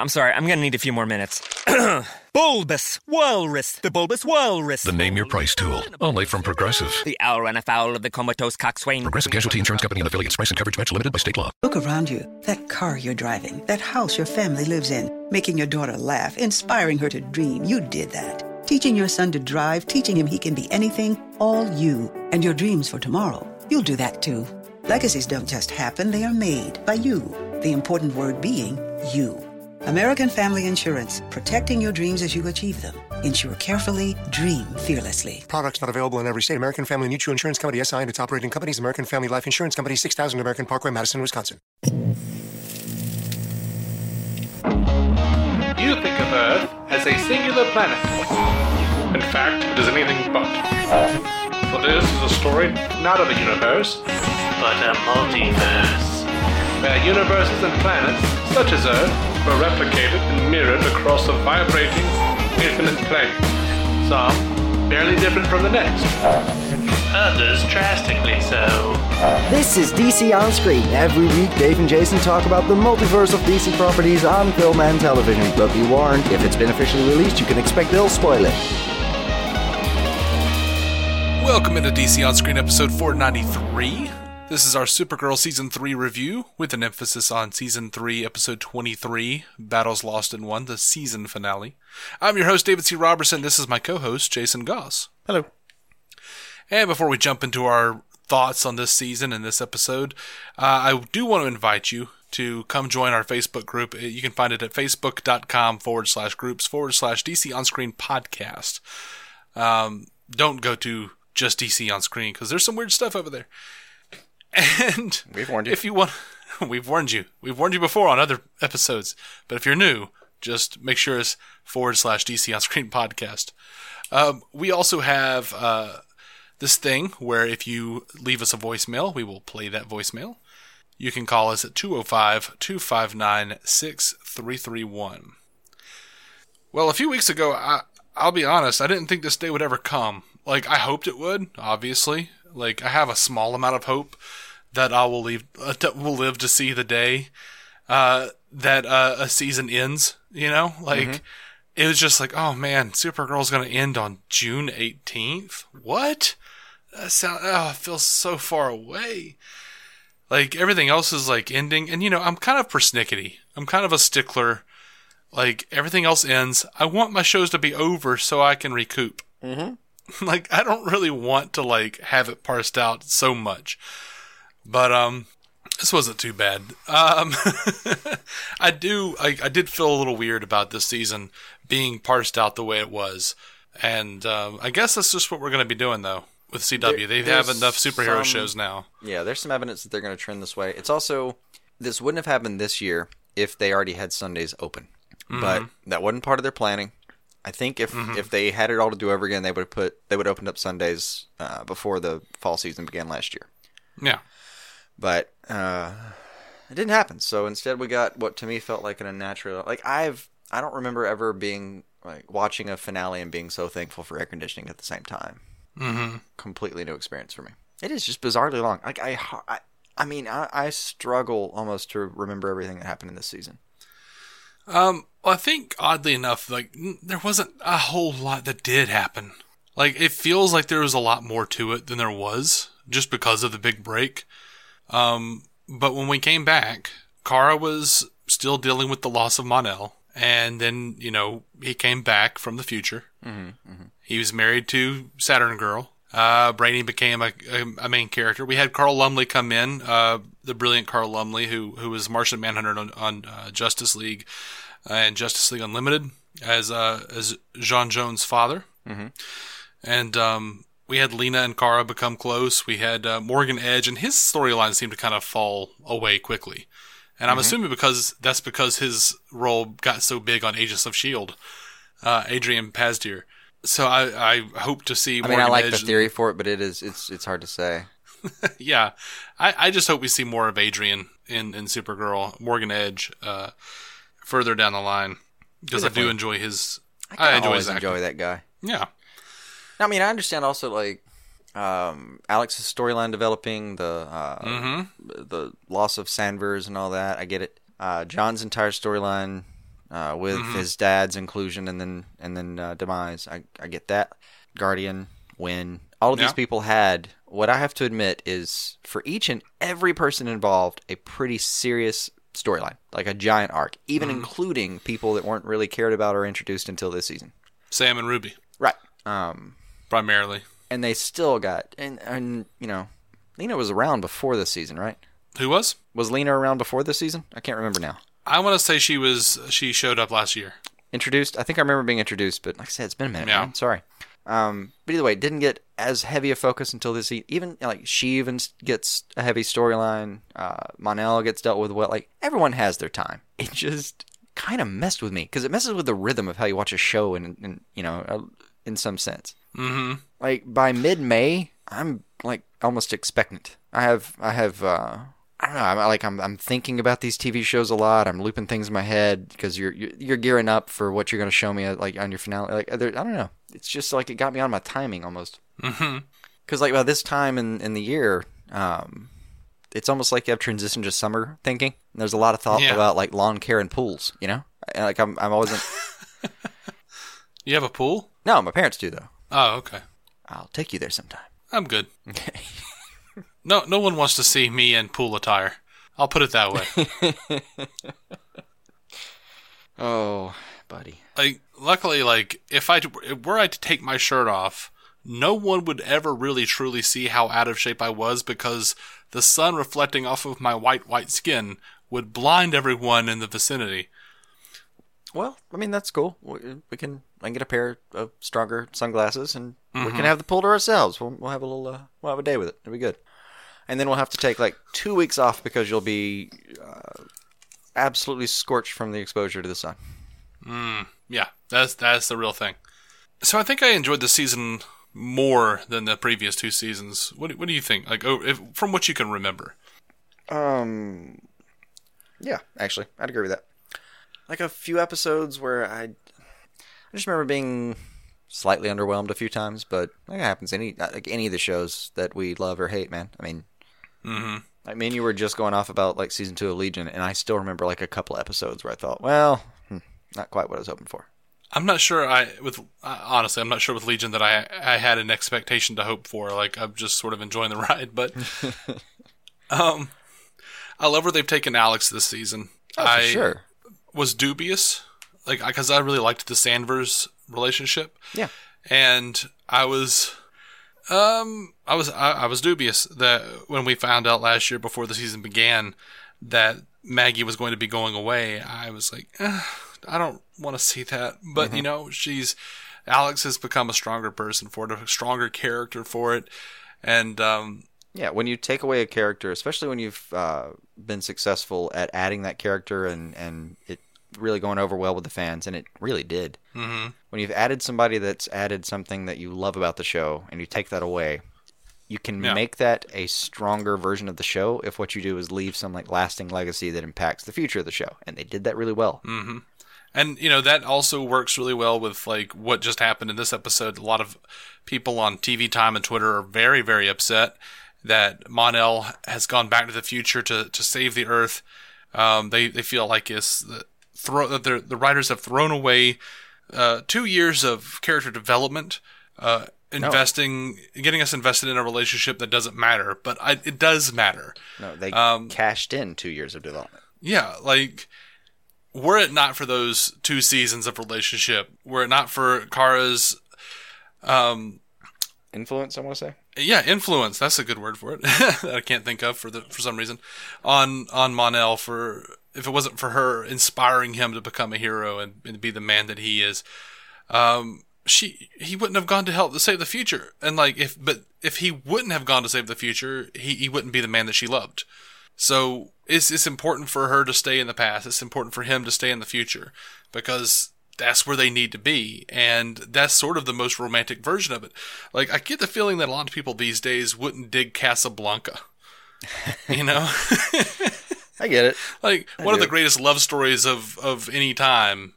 I'm sorry, I'm gonna need a few more minutes. bulbous Walrus, the Bulbous Walrus. The name your price tool. Only from Progressive. The owl ran afoul of the comatose coxswain. Progressive Casualty Insurance Company and affiliates. Price and coverage match limited by state law. Look around you. That car you're driving, that house your family lives in, making your daughter laugh, inspiring her to dream. You did that. Teaching your son to drive, teaching him he can be anything, all you. And your dreams for tomorrow. You'll do that too. Legacies don't just happen, they are made by you. The important word being you. American Family Insurance, protecting your dreams as you achieve them. Insure carefully, dream fearlessly. Products not available in every state. American Family Mutual Insurance Company, SI, and its operating companies, American Family Life Insurance Company, 6000 American Parkway, Madison, Wisconsin. You think of Earth as a singular planet. In fact, it is anything but. Uh. For this is a story not of a universe, but a multiverse. Where universes and planets, such as Earth, were replicated and mirrored across a vibrating, infinite plane. Some barely different from the next. Others drastically so. This is DC On Screen. Every week, Dave and Jason talk about the multiverse of DC properties on film and television. But be warned, if it's been officially released, you can expect they'll spoil it. Welcome into DC On Screen episode 493. This is our Supergirl Season 3 review, with an emphasis on Season 3, Episode 23, Battles Lost and Won, the season finale. I'm your host, David C. Robertson. This is my co host, Jason Goss. Hello. And before we jump into our thoughts on this season and this episode, uh, I do want to invite you to come join our Facebook group. Uh, you can find it at facebook.com forward slash groups forward slash DC On Screen podcast. Um, don't go to just DC On Screen because there's some weird stuff over there. And we've warned you. If you want, we've warned you. We've warned you before on other episodes. But if you're new, just make sure it's forward slash DC on screen podcast. Um, we also have uh, this thing where if you leave us a voicemail, we will play that voicemail. You can call us at 205 259 6331. Well, a few weeks ago, I, I'll be honest, I didn't think this day would ever come. Like, I hoped it would, obviously. Like I have a small amount of hope that I will leave uh, will live to see the day uh, that uh, a season ends. You know, like mm-hmm. it was just like, oh man, Supergirl's gonna end on June eighteenth. What? That sound oh, it feels so far away. Like everything else is like ending, and you know, I'm kind of persnickety. I'm kind of a stickler. Like everything else ends. I want my shows to be over so I can recoup. Mm-hmm. like I don't really want to like have it parsed out so much. But um this wasn't too bad. Um I do I, I did feel a little weird about this season being parsed out the way it was. And um, I guess that's just what we're going to be doing though with CW. There, they have enough superhero some, shows now. Yeah, there's some evidence that they're going to trend this way. It's also this wouldn't have happened this year if they already had Sundays open. Mm-hmm. But that wasn't part of their planning. I think if mm-hmm. if they had it all to do over again, they would have put they would have opened up Sundays uh, before the fall season began last year. Yeah, but uh, it didn't happen. So instead, we got what to me felt like an unnatural. Like I've I don't remember ever being like watching a finale and being so thankful for air conditioning at the same time. Mm-hmm. Completely new experience for me. It is just bizarrely long. Like I I, I mean I, I struggle almost to remember everything that happened in this season. Um, well, I think oddly enough, like there wasn't a whole lot that did happen. Like it feels like there was a lot more to it than there was just because of the big break. Um, but when we came back, Kara was still dealing with the loss of Mon-El, and then you know he came back from the future. Mm-hmm, mm-hmm. He was married to Saturn Girl. Uh, Brainy became a, a, a, main character. We had Carl Lumbly come in, uh, the brilliant Carl Lumbly, who who was Martian Manhunter on, on uh, Justice League uh, and Justice League Unlimited as uh, as J'onn J'onzz's father. Mm-hmm. And um, we had Lena and Kara become close. We had uh, Morgan Edge, and his storyline seemed to kind of fall away quickly. And I'm mm-hmm. assuming because that's because his role got so big on Agents of Shield, Adrian Pasdar so I, I hope to see. I mean, I like Edge the theory for it, but it is it's it's hard to say. yeah, I, I just hope we see more of Adrian in in Supergirl, Morgan Edge, uh, further down the line because I do enjoy his. I, I enjoy always enjoy that guy. Yeah. I mean, I understand also like um, Alex's storyline developing, the uh, Mhm. the loss of Sanvers and all that. I get it. Uh, J'onn's entire storyline uh, with Mhm. his dad's inclusion and then and then uh, demise. I I get that. Guardian, Winn. All of Yeah. these people had what I have to admit is for each and every person involved a pretty serious storyline, like a giant arc, even Mhm. including people that weren't really cared about or introduced until this season. Sam and Ruby. Right. Um, primarily. And they still got and and you know, Lena was around before this season, right? Who was? Was Lena around before this season? I can't remember now. I want to say she was. She showed up last year. Introduced. I think I remember being introduced, but like I said, it's been a minute. Yeah. man. Sorry. Um, but either way, it didn't get as heavy a focus until this. Even like she even gets a heavy storyline. Uh, Mon-El gets dealt with What Like everyone has their time. It just kind of messed with me because it messes with the rhythm of how you watch a show, and, and you know, uh, in some sense. Mm-hmm. like by mid May, I'm like almost expectant. I have I have uh I don't know. I'm like I'm I'm thinking about these TV shows a lot. I'm looping things in my head because you're, you're you're gearing up for what you're going to show me uh, like on your finale. Like there, I don't know. It's just like it got me on my timing almost. Mm-hmm. Because like by this time in in the year, um, it's almost like you have transitioned to summer thinking. There's a lot of thought Yeah. about like lawn care and pools. You know, And, like I'm I'm always. You have a pool? no, my parents do though. Oh, okay. I'll take you there sometime. I'm good. Okay. No, no one wants to see me in pool attire. I'll put it that way. Oh, buddy. like, luckily, like if I were I to take my shirt off, no one would ever really truly see how out of shape I was because the sun reflecting off of my white white skin would blind everyone in the vicinity. Well, I mean that's cool. We, we can I can get a pair of stronger sunglasses, and we Mhm. can have the pool to ourselves. We'll, we'll have a little, uh, we'll have a day with it. It'll be good. And then we'll have to take like two weeks off because you'll be uh, absolutely scorched from the exposure to the sun. Mm, yeah, that's that's the real thing. So I think I enjoyed the season more than the previous two seasons. What do- what do you think? Like, oh, if, from what you can remember. Um, yeah, actually, I'd agree with that. Like a few episodes where I, I just remember being slightly underwhelmed a few times, but that happens any like any of the shows that we love or hate, man. I mean, Mm-hmm. I mean, you were just going off about like season two of Legion, and I still remember like a couple episodes where I thought, well, hmm, not quite what I was hoping for. I'm not sure. I with uh, honestly, I'm not sure with Legion that I I had an expectation to hope for. Like I'm just sort of enjoying the ride, but um, I love where they've taken Alex this season. Oh, I sure. was dubious, like because I really liked the Sanvers relationship. Yeah. and I was, um, I was I, I was dubious that when we found out last year before the season began that Maggie was going to be going away, I was like, eh, I don't want to see that. But you know, she's Alex has become a stronger person for it, a stronger character for it, and um, Yeah, when you take away a character, especially when you've uh, been successful at adding that character and and it really going over well with the fans, and it really did. Mhm. When you've added somebody that's added something that you love about the show, and you take that away, you can Yeah. make that a stronger version of the show if what you do is leave some like lasting legacy that impacts the future of the show, and they did that really well. hmm And you know that also works really well with like what just happened in this episode. A lot of people on TV time and Twitter are very, very upset that Mon-El has gone back to the future to to save the Earth. Um, they they feel like it's the throw that the the writers have thrown away uh, two years of character development. Uh, investing, getting us invested in a relationship that doesn't matter, but I, it does matter. No, they Um, cashed in two years of development. Yeah, like were it not for those two seasons of relationship, were it not for Kara's um Influence, I want to say. yeah, influence, that's a good word for it. that I can't think of for the for some reason. On on Mon-El for if it wasn't for her inspiring him to become a hero and, and be the man that he is, um she he wouldn't have gone to help to save the future. And like if but if he wouldn't have gone to save the future, he, he wouldn't be the man that she loved. So it's it's important for her to stay in the past. It's important for him to stay in the future because that's where they need to be, and that's sort of the most romantic version of it. Like I get the feeling that a lot of people these days wouldn't dig Casablanca. You know, I get it. Like I one of the greatest love stories of of any time.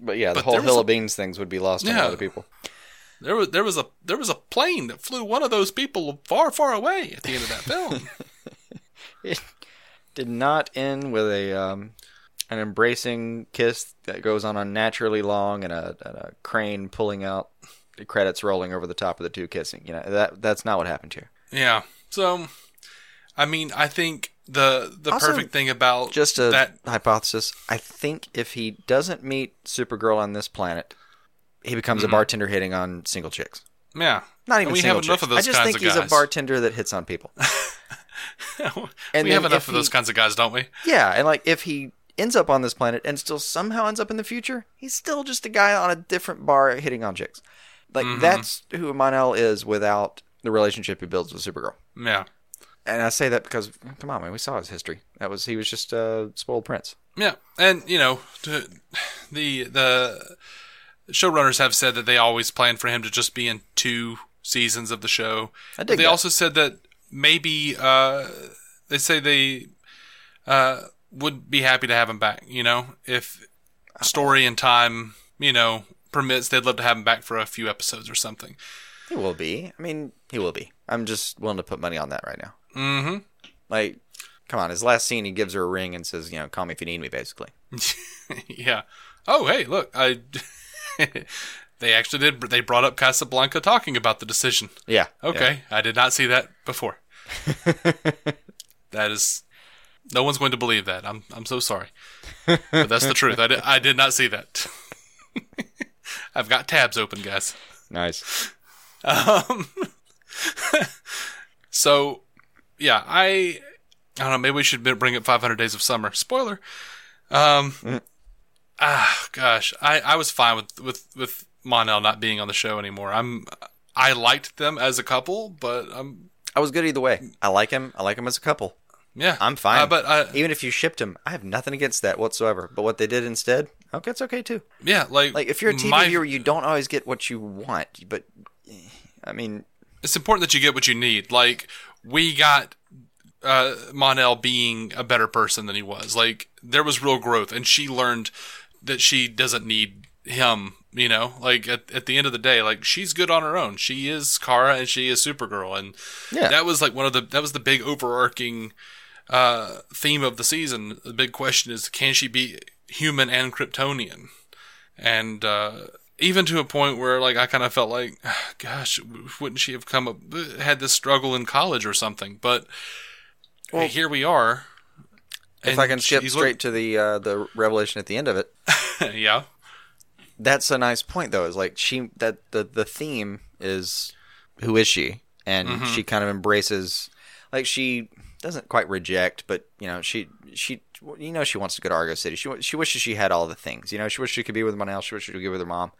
But yeah, the But whole Hill a- of Beans things would be lost on a Yeah. lot of people. There was there was a there was a plane that flew one of those people far far away at the end of that film. It did not end with a um, an embracing kiss that goes on unnaturally long and a, and a crane pulling out the credits rolling over the top of the two kissing. You know that that's not what happened here. yeah. So, I mean, I think the the Also, perfect thing about Just a that hypothesis. I think if he doesn't meet Supergirl on this planet, he becomes Mhm. a bartender hitting on single chicks. yeah, Not even we have enough chicks. of those I just think he's guys. a bartender that hits on people. And we have enough of those he- kinds of guys, don't we? Yeah, and like if he ends up on this planet and still somehow ends up in the future, he's still just a guy on a different bar hitting on chicks. Like Mhm. that's who Mon-El is without the relationship he builds with Supergirl. Yeah. And I say that because come on, man, we saw his history. That was he was just a spoiled prince. Yeah, and you know, to, the the showrunners have said that they always planned for him to just be in two seasons of the show. I dig they that. also said that maybe uh, they say they uh, would be happy to have him back. You know, if story and time, you know, permits, they'd love to have him back for a few episodes or something. He will be. I mean, he will be. I'm just willing to put money on that right now. Mm-hmm. Like, come on, his last scene, he gives her a ring and says, you know, call me if you need me, basically. yeah. Oh, hey, look, I. they actually did. They brought up Casablanca talking about the decision. Yeah. Okay, I did not see that before. that is, no one's going to believe that. I'm I'm so sorry, but that's the truth. I did, I did not see that. I've got tabs open, guys. Nice. Um, so, yeah, I I don't know. Maybe we should bring up 500 Days of Summer. Spoiler. Um, ah, gosh, I, I was fine with with with Mon-El not being on the show anymore. I'm I liked them as a couple, but I'm I was good either way. I like him. I like him as a couple. yeah, I'm fine. Uh, but uh, even if you shipped him, I have nothing against that whatsoever. But what they did instead, okay, it's okay too. yeah, like Like if you're a TV my- viewer, you don't always get what you want. But I mean, it's important that you get what you need. Like we got uh, Mon-El being a better person than he was. Like there was real growth, and she learned that she doesn't need him. You know, like at at the end of the day, like she's good on her own. She is Kara, and she is Supergirl, and Yeah. that was like one of the that was the big overarching uh, theme of the season. The big question is, can she be human and Kryptonian? And uh, even to a point where, like, I kind of felt like, gosh, wouldn't she have come up had this struggle in college or something? But hey, here we are. if I can skip straight to the uh, the revelation at the end of it, yeah, that's a nice point though. Is like she that the the theme is who is she, and Mhm. she kind of embraces, like she doesn't quite reject, but you know she she you know she wants to go to Argo City. She she wishes she had all the things. You know she wishes she could be with Mon-El. She wishes she could be with her mom.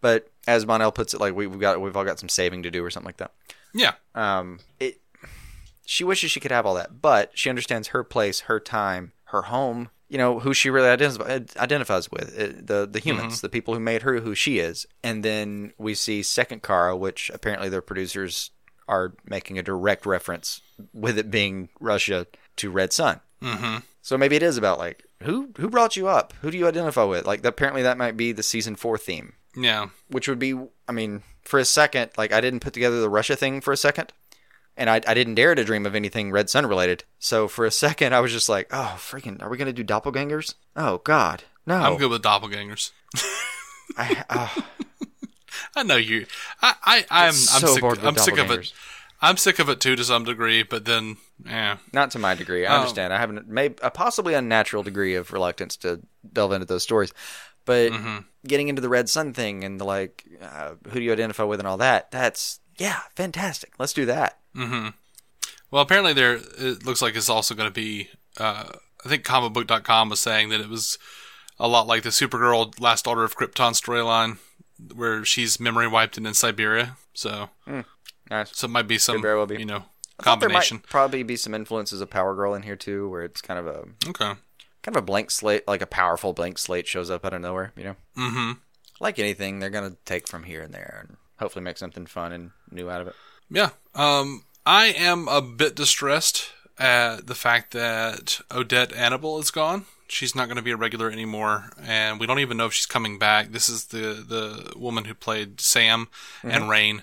But as Mon-El puts it, like we, we've got we've all got some saving to do or something like that. yeah, Um, it. She wishes she could have all that, but she understands her place, her time, her home. You know who she really identifies, identifies with uh, the the humans, Mhm. the people who made her who she is. And then we see Second Kara, which apparently their producers are making a direct reference with it being Russia to Red Sun. mm-hmm. So maybe it is about like who who brought you up, who do you identify with? Like apparently that might be the season four theme yeah, which would be i mean for a second like i didn't put together the russia thing for a second and I, I didn't dare to dream of anything red sun related so for a second i was just like oh freaking are we gonna do doppelgangers oh god no I'm good with doppelgangers. I, oh, I know you. I, I I'm I'm so sick. I'm sick of it. I'm sick of it too to some degree. But then, yeah, not to my degree i Oh. understand i have an, maybe a possibly unnatural degree of reluctance to delve into those stories but Mhm. getting into the red sun thing and the like uh, who do you identify with and all that that's yeah fantastic let's do that hmm Well, apparently there it looks like it's also going to be. Uh, I think comicbook.com was saying that it was a lot like the Supergirl Last Daughter of Krypton storyline, where she's memory wiped and in Siberia. So, nice. so it might be some very well be. you know combination. There might probably be some influences of Power Girl in here too, where it's kind of a Okay. kind of a blank slate, like a powerful blank slate shows up out of nowhere. You know, Mm-hmm. like anything, they're gonna take from here and there and hopefully make something fun and new out of it. Yeah. Um, I am a bit distressed at the fact that Odette Annable is gone. She's not going to be a regular anymore, and we don't even know if she's coming back. This is the the woman who played Sam and Mhm. Reign,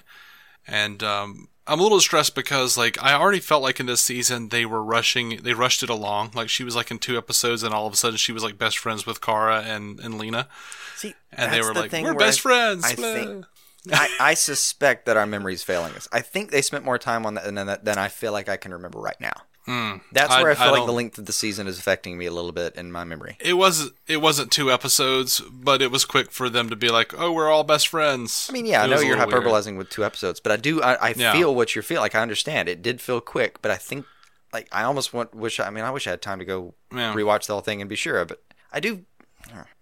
and um, I'm a little stressed because like I already felt like in this season they were rushing, they rushed it along. Like she was like in two episodes, and all of a sudden she was like best friends with Kara and and Lena. See, and they were the like, thing "We're best I- friends." I think. I, I suspect that our memory is failing us. I think they spent more time on that than, than I feel like I can remember right now. Hmm. That's where I, feel like the length of the season is affecting me a little bit in my memory. It was it wasn't two episodes, but it was quick for them to be like, "Oh, we're all best friends." I mean, yeah, I know you're little weird. hyperbolizing with two episodes, but I do, I, I Yeah. feel what you're feeling. Like I understand it did feel quick, but I think, like, I almost want, wish, I mean, I wish I had time to go Yeah. rewatch the whole thing and be sure. But I do,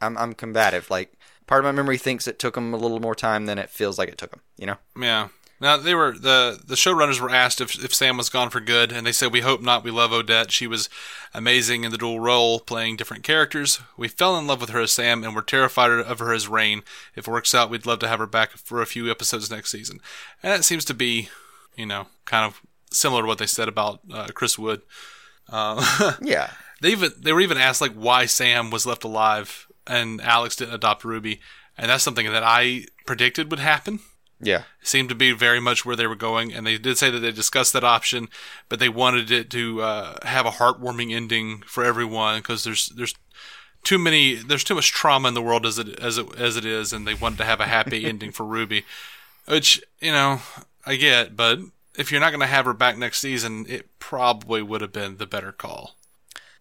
I'm, I'm combative. Like part of my memory thinks it took them a little more time than it feels like it took them. You know? Yeah. Now they were the the showrunners were asked if if Sam was gone for good, and they said, "We hope not. We love Odette. She was amazing in the dual role, playing different characters. We fell in love with her as Sam, and we're terrified of her as Reign. If it works out, we'd love to have her back for a few episodes next season." And that seems to be, you know, kind of similar to what they said about uh, Chris Wood. Uh, Yeah. They even they were even asked like why Sam was left alive and Alex didn't adopt Ruby, and that's something that I predicted would happen. Yeah. seemed to be very much where they were going, and they did say that they discussed that option, but they wanted it to uh, have a heartwarming ending for everyone because there's there's too many there's too much trauma in the world as it as it as it is, and they wanted to have a happy ending for Ruby, which you know I get, but if you're not going to have her back next season, it probably would have been the better call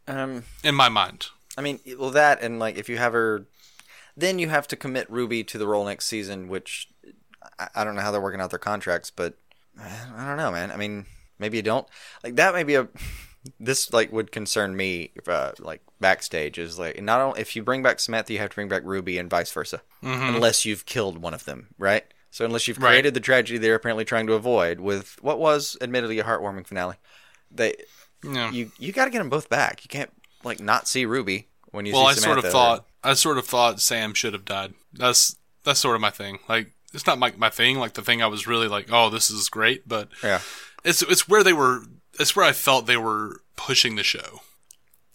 Um, in my mind. I mean, well, that and like if you have her, then you have to commit Ruby to the role next season, which I, I don't know how they're working out their contracts, but I don't know, man. I mean, maybe you don't like that. Maybe a this like would concern me, uh, like backstage is like not only if you bring back Samantha, you have to bring back Ruby and vice versa, Mhm. unless you've killed one of them, right? So unless you've Right. created the tragedy they're apparently trying to avoid with what was admittedly a heartwarming finale, they Yeah. you you got to get them both back. You can't like not see Ruby when you well, I sort of Samantha or- thought I sort of thought Sam should have died. That's that's sort of my thing. Like it's not my my thing. Like the thing I was really like, oh, this is great, but Yeah. it's it's where they were. It's where I felt they were pushing the show,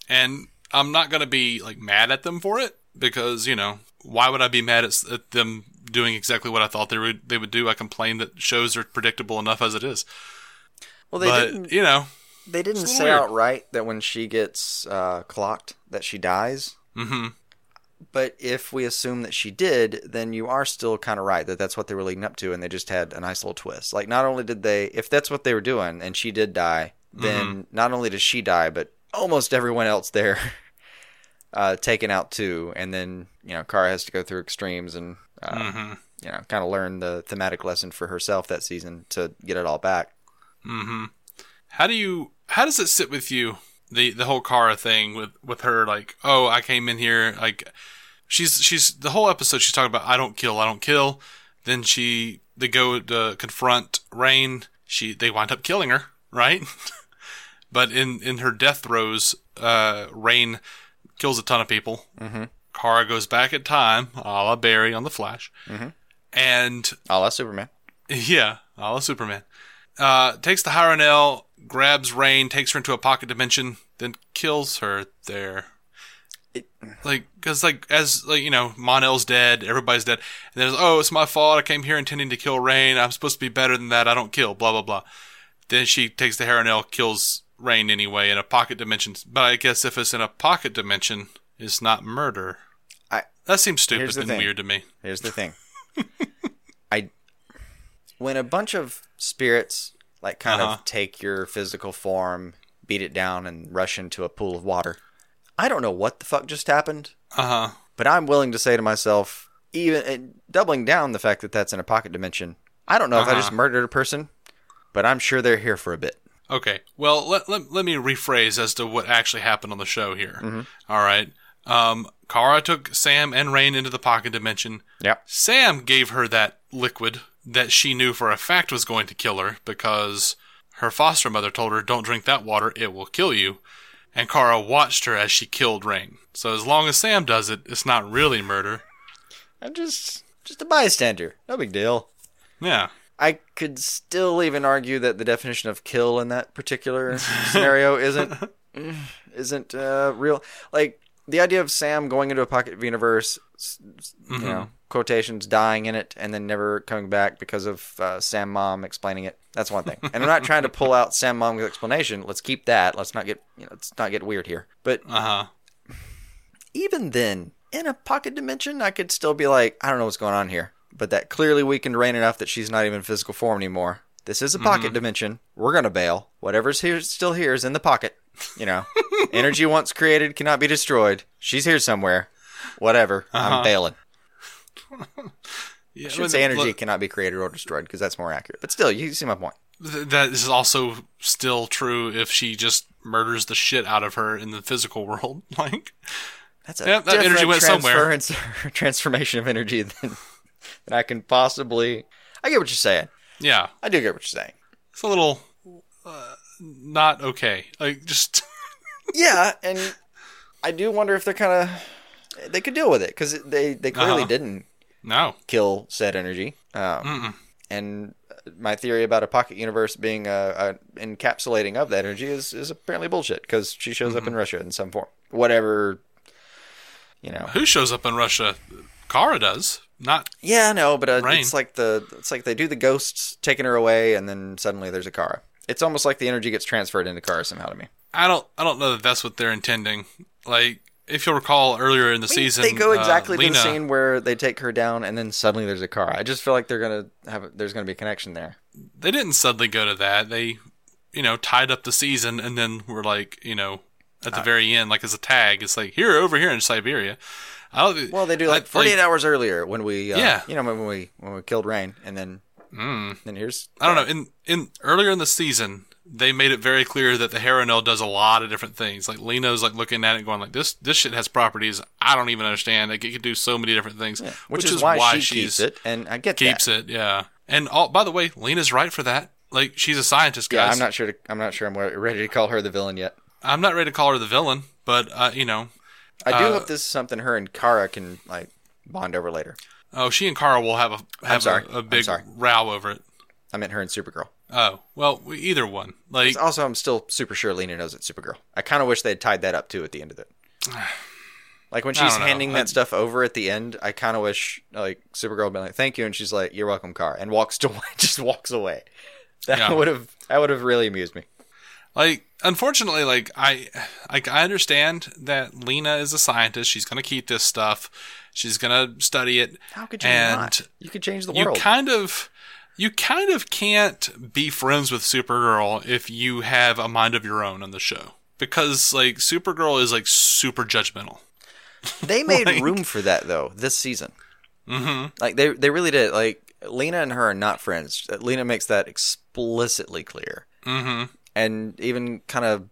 and I'm not gonna be like mad at them for it because you know why would I be mad at, at them doing exactly what I thought they would they would do? I complain that shows are predictable enough as it is. Well, they but didn't. you know, They didn't say weird. outright that when she gets uh, clocked that she dies. hmm But if we assume that she did, then you are still kind of right that that's what they were leading up to, and they just had a nice little twist. Like, not only did they, if that's what they were doing, and she did die, then Mm-hmm. not only does she die, but almost everyone else there uh, taken out too. And then you know, Kara has to go through extremes and uh, Mhm. you know, kind of learn the thematic lesson for herself that season to get it all back. Mm-hmm. How do you? How does it sit with you? The the whole Kara thing with with her like, oh, I came in here like, she's she's the whole episode she's talking about I don't kill, I don't kill. Then she they go to confront Reign. She they wind up killing her, right? but in in her death throes, uh, Reign kills a ton of people. Mm-hmm. Kara goes back in time, a la Barry on the Flash, Mhm. and A la Superman. yeah, a la Superman. Uh, takes the Harun-El, grabs Reign, takes her into a pocket dimension, then kills her there. like, cause like, as, like, you know, Mon-El's dead, everybody's dead. And there's, oh, it's my fault. I came here intending to kill Reign. I'm supposed to be better than that. I don't kill, blah, blah, blah. Then she takes the Harun-El, kills Reign anyway in a pocket dimension. But I guess if it's in a pocket dimension, it's not murder. I, that seems stupid and thing. weird to me. Here's the thing. I when a bunch of spirits like kind Uh-huh. of take your physical form, beat it down, and rush into a pool of water. I don't know what the fuck just happened, Uh huh. but I'm willing to say to myself, even and doubling down the fact that that's in a pocket dimension. I don't know if I just Uh-huh. murdered a person, but I'm sure they're here for a bit. Okay. Well, let, let, let me rephrase as to what actually happened on the show here. Mhm. All right. Um, Kara took Sam and Reign into the pocket dimension. Yep. Sam gave her that liquid that she knew for a fact was going to kill her because her foster mother told her, don't drink that water, it will kill you. And Kara watched her as she killed Reign. So as long as Sam does it, it's not really murder. I'm just just a bystander. No big deal. Yeah. I could still even argue that the definition of kill in that particular scenario isn't isn't uh, real. Like the idea of Sam going into a pocket universe, you Mhm. know, quotations dying in it and then never coming back because of uh, Sam Mom explaining it. That's one thing. And I'm not trying to pull out Sam Mom's explanation. Let's keep that. Let's not get you know, let's not get weird here. But Uh huh. even then, in a pocket dimension, I could still be like, I don't know what's going on here. But that clearly weakened Reign enough that she's not even in physical form anymore. This is a pocket Mhm. dimension. We're gonna bail. Whatever's here, still here, is in the pocket. You know, energy once created cannot be destroyed. She's here somewhere. Whatever. Uh-huh. I'm bailing. Yeah, I should but say energy look- cannot be created or destroyed because that's more accurate. But still, you see my point. Th- that is also still true if she just murders the shit out of her in the physical world. Like That's a yeah, that energy went somewhere. transformation of energy than, than I can possibly. I get what you're saying. Yeah, I do get what you're saying. it's a little uh, not okay. Like just Yeah, and I do wonder if they're kind of they could deal with it because they they clearly Uh-huh. didn't no. kill said energy. Um, and my theory about a pocket universe being a, a encapsulating of that energy is is apparently bullshit because she shows up in Russia in some form, whatever. You know. Who shows up in Russia? Kara does. Not Yeah, no, but uh, it's like the it's like they do the ghosts taking her away, and then suddenly there's a Kara. It's almost like the energy gets transferred into Kara somehow to me. I don't I don't know that that's what they're intending. Like if you'll recall earlier in the season, they go uh, exactly to Lena, the scene where they take her down, and then suddenly there's a car. I just feel like they're gonna have there's gonna be a connection there. They didn't suddenly go to that. They, you know, tied up the season and then were like, you know, at Uh, the very end, like as a tag, it's like here over here in Siberia. I don't, Well, they do like I- 48 hours earlier when we uh, Yeah. you know when we when we killed Reign, and then Mm. then here's I don't know. In in earlier in the season, they made it very clear that the Harun-El does a lot of different things. Like Lena's like looking at it, going like this. This shit has properties I don't even understand. Like it could do so many different things, which, is, why, she keeps it, and I get keeps that. it. Yeah. And all, by the way, Lena's right for that. Like she's a scientist, guys. Yeah, I'm not sure. To, I'm not sure. I'm ready to call her the villain yet. I'm not ready to call her the villain, but uh, you know, I do uh, hope this is something her and Kara can like bond over later. Oh, she and Kara will have a have a, a big row over it. I meant her and Supergirl. Oh well, either one. Like Also, I'm still super sure Lena knows it's Supergirl. I kind of wish they'd tied that up too at the end of it. Like when she's know. handing I- that stuff over at the end, I kind of wish like Supergirl would be like, "Thank you," and she's like, "You're welcome, Car," and walks away, just walks away. That Yeah. would have that would have really amused me. like unfortunately, like I like I understand that Lena is a scientist. She's gonna keep this stuff. She's gonna study it. How could you and not? You could change the world. you kind of you kind of can't be friends with Supergirl if you have a mind of your own on the show. Because like Supergirl is like super judgmental. They made Like- room for that though this season. Mm-hmm. Like they they really did. Like Lena and her are not friends. Lena makes that explicitly clear, Mm-hmm. and even kind of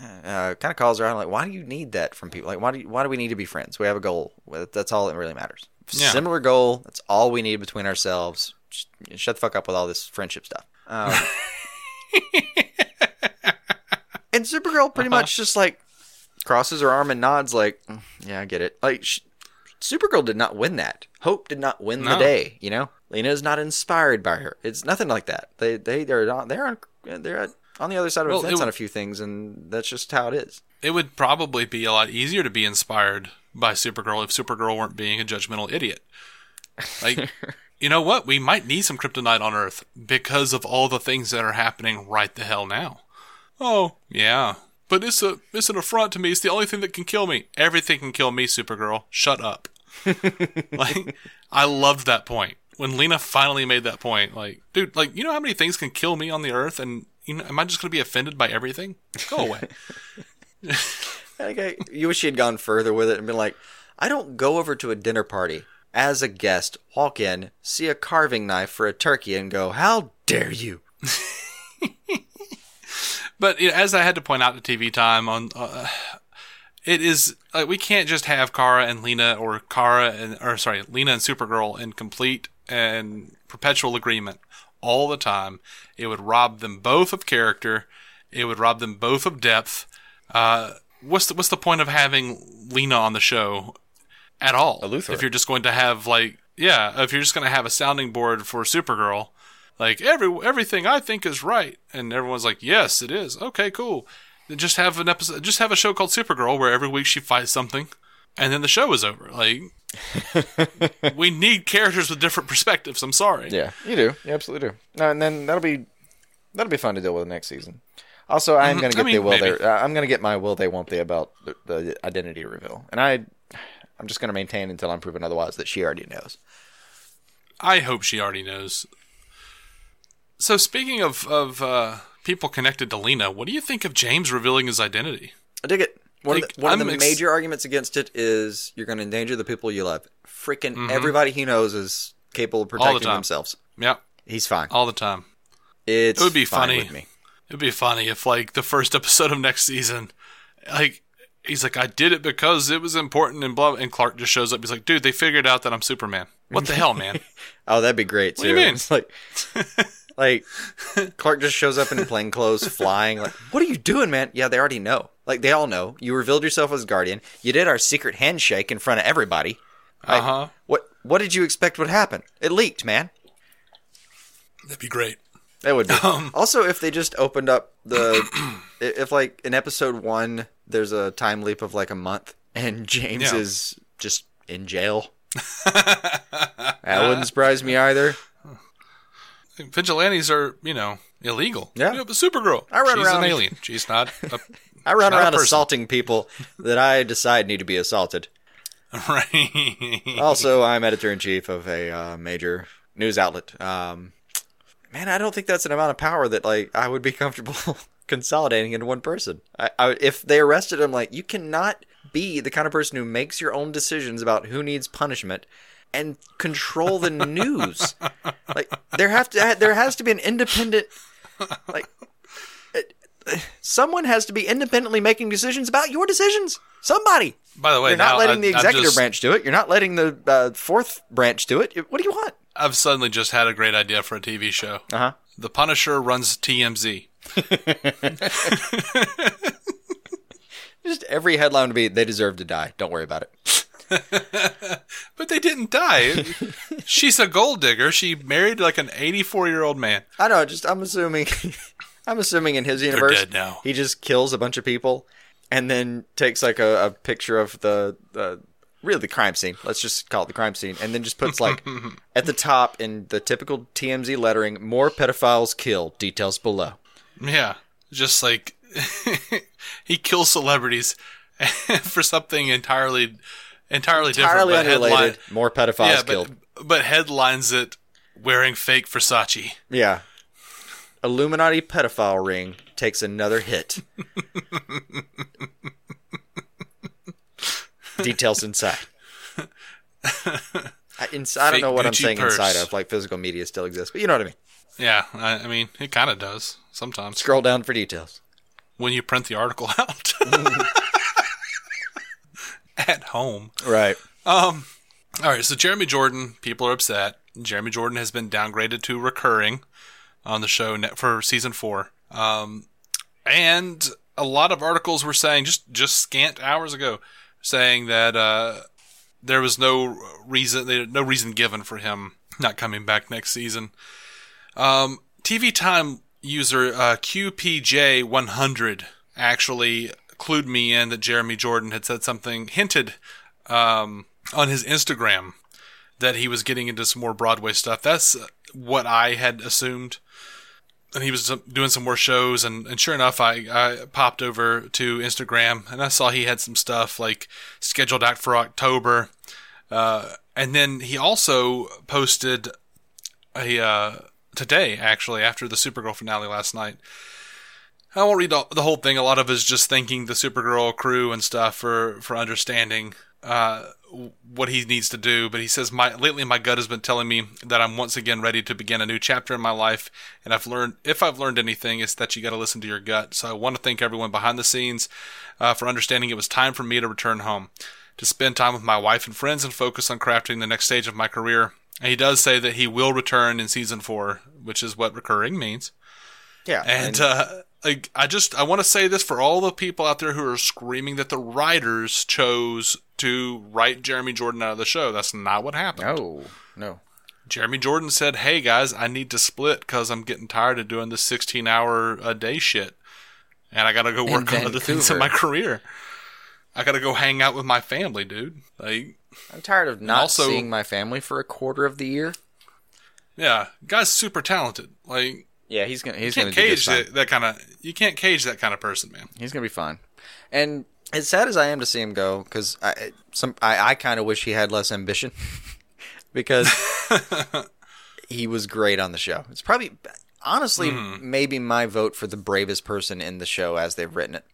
uh, kind of calls her out like, "Why do you need that from people? Like, why do you, why do we need to be friends? We have a goal. That's all that really matters. Yeah. Similar goal. That's all we need between ourselves. Shut the fuck up with all this friendship stuff." Um, and Supergirl pretty Uh-huh. much just like crosses her arm and nods, like, "Mm, "Yeah, I get it." Like, sh Supergirl did not win that. Hope did not win the day. You know, Lena is not inspired by her. It's nothing like that. They they they're on they're on they're on the other side of Well, the fence on a few things, and that's just how it is. It would probably be a lot easier to be inspired by Supergirl if Supergirl weren't being a judgmental idiot. Like, you know what? We might need some kryptonite on Earth because of all the things that are happening right the hell now. Oh, yeah. But it's a it's an affront to me. It's the only thing that can kill me. Everything can kill me, Supergirl. Shut up. like, I loved that point when Lena finally made that point. Like, dude, like you know how many things can kill me on the Earth, and you know, am I just gonna be offended by everything? Go away. Like, I, you wish she had gone further with it and been like, I don't go over to a dinner party as a guest, walk in, see a carving knife for a turkey, and go, "How dare you!" But you know, as I had to point out to TV time on, uh, it is like we can't just have Kara and Lena or Kara and or sorry Lena and Supergirl in complete and perpetual agreement all the time. It would rob them both of character. It would rob them both of depth. Uh, what's the what's the point of having Lena on the show at all? A Luthor. If you're just going to have like yeah, if you're just going to have a sounding board for Supergirl, like every everything I think is right, and everyone's like, yes, it is. Okay, cool. Then just have an episode, just have a show called Supergirl where every week she fights something, and then the show is over. Like, we need characters with different perspectives. I'm sorry. Yeah, you do. You absolutely do. No, and then that'll be that'll be fun to deal with next season. Also, I'm Mhm. going to I get mean, the will maybe. they. Uh, I'm going to get my will they won't they about the, the identity reveal, and I, I'm just going to maintain until I'm proven otherwise that she already knows. I hope she already knows. So speaking of of uh, people connected to Lena, what do you think of James revealing his identity? I dig it. One Like, of the, one of I'm the ex- major arguments against it is you're going to endanger the people you love. Freaking Mhm. everybody he knows is capable of All the protecting themselves. Yep. He's fine. all the time. It's it would be fine funny. with me. It would be funny if, like, the first episode of next season, like, he's like, I did it because it was important and blah. And Clark just shows up. He's like, dude, they figured out that I'm Superman. What the hell, man? Oh, that'd be great What do you mean? It's like, like Clark just shows up in plain clothes, flying. Like, what are you doing, man? Yeah, they already know. Like, they all know. You revealed yourself as Guardian. You did our secret handshake in front of everybody. Uh huh. What What did you expect would happen? It leaked, man. That'd be great. That would be. Um, also, if they just opened up the, if like in episode one, there's a time leap of like a month, and James Yeah. is just in jail. that wouldn't surprise me either. Vigilantes are, you know, illegal. Yeah. You know, but Supergirl. I run She's around- an alien. She's not. A, I run around assaulting people that I decide need to be assaulted. Right. Also, I'm editor in chief of a uh, major news outlet. Um, man, I don't think that's an amount of power that like I would be comfortable consolidating into one person. I, I, if they arrested him, like you cannot be the kind of person who makes your own decisions about who needs punishment and control the news. like there have to there has to be an independent like someone has to be independently making decisions about your decisions. Somebody. By the way, You're not letting I- the executive just- branch do it. You're not letting the uh, fourth branch do it. What do you want? I've suddenly just had a great idea for a TV show. Uh huh. The Punisher runs TMZ. Just every headline would be they deserve to die. Don't worry about it. But they didn't die. She's a gold digger. She married like an 84 year old man. I know. Just I'm assuming. I'm assuming in his universe, dead now. he just kills a bunch of people, and then takes like a, a picture of the the really the crime scene. Let's just call it the crime scene, and then just puts like at the top in the typical TMZ lettering: "More pedophiles killed." Details below. Yeah. Just like he kills celebrities for something entirely entirely, Entirely different. unrelated. headline- More pedophiles yeah, killed. But, but headlines it wearing fake Versace. Yeah. Illuminati pedophile ring takes another hit. Details inside. I, ins- I don't know what I'm Gucci saying inside of. Like physical media still exists, but you know what I mean. Yeah, I, I mean, it kind of does sometimes. Scroll down for details. When you print the article out at home. Right. Um. All right. So Jeremy Jordan, people are upset. Jeremy Jordan has been downgraded to recurring on the show for season four. Um, and a lot of articles were saying just just scant hours ago, saying that uh, there was no reason, no reason given for him not coming back next season. Um, TV Time user uh, QPJ100 actually clued me in that Jeremy Jordan had said something, hinted um, on his Instagram that he was getting into some more Broadway stuff. That's what I had assumed. And he was doing some more shows, and, and sure enough, I, I popped over to Instagram and I saw he had some stuff like scheduled out for October. Uh, and then he also posted a uh, today, actually, after the Supergirl finale last night. I won't read the whole thing. A lot of is just thanking the Supergirl crew and stuff for for understanding uh, what he needs to do. But he says, "My lately, my gut has been telling me that I'm once again ready to begin a new chapter in my life, and I've learned if I've learned anything, it's that you got to listen to your gut. So I want to thank everyone behind the scenes uh, for understanding it was time for me to return home, to spend time with my wife and friends, and focus on crafting the next stage of my career." And he does say that he will return in season four, which is what recurring means. Yeah. And uh, like, I just I want to say this for all the people out there who are screaming that the writers chose to write Jeremy Jordan out of the show. That's not what happened. no, no. Jeremy Jordan said, "Hey guys, I need to split because I'm getting tired of doing this 16 hour a day shit, and I gotta go work on other things in my career. I gotta go hang out with my family, dude. Like, I'm tired of not also- seeing my family for a quarter of the year. yeah, guy's super talented. Like, Yeah, he's gonna he's gonna cage that, that kind of. You can't cage that kind of person, man. He's gonna be fine. And as sad as I am to see him go, because I some I, I kind of wish he had less ambition, because he was great on the show. It's probably honestly maybe my vote for the bravest person in the show as they've written it.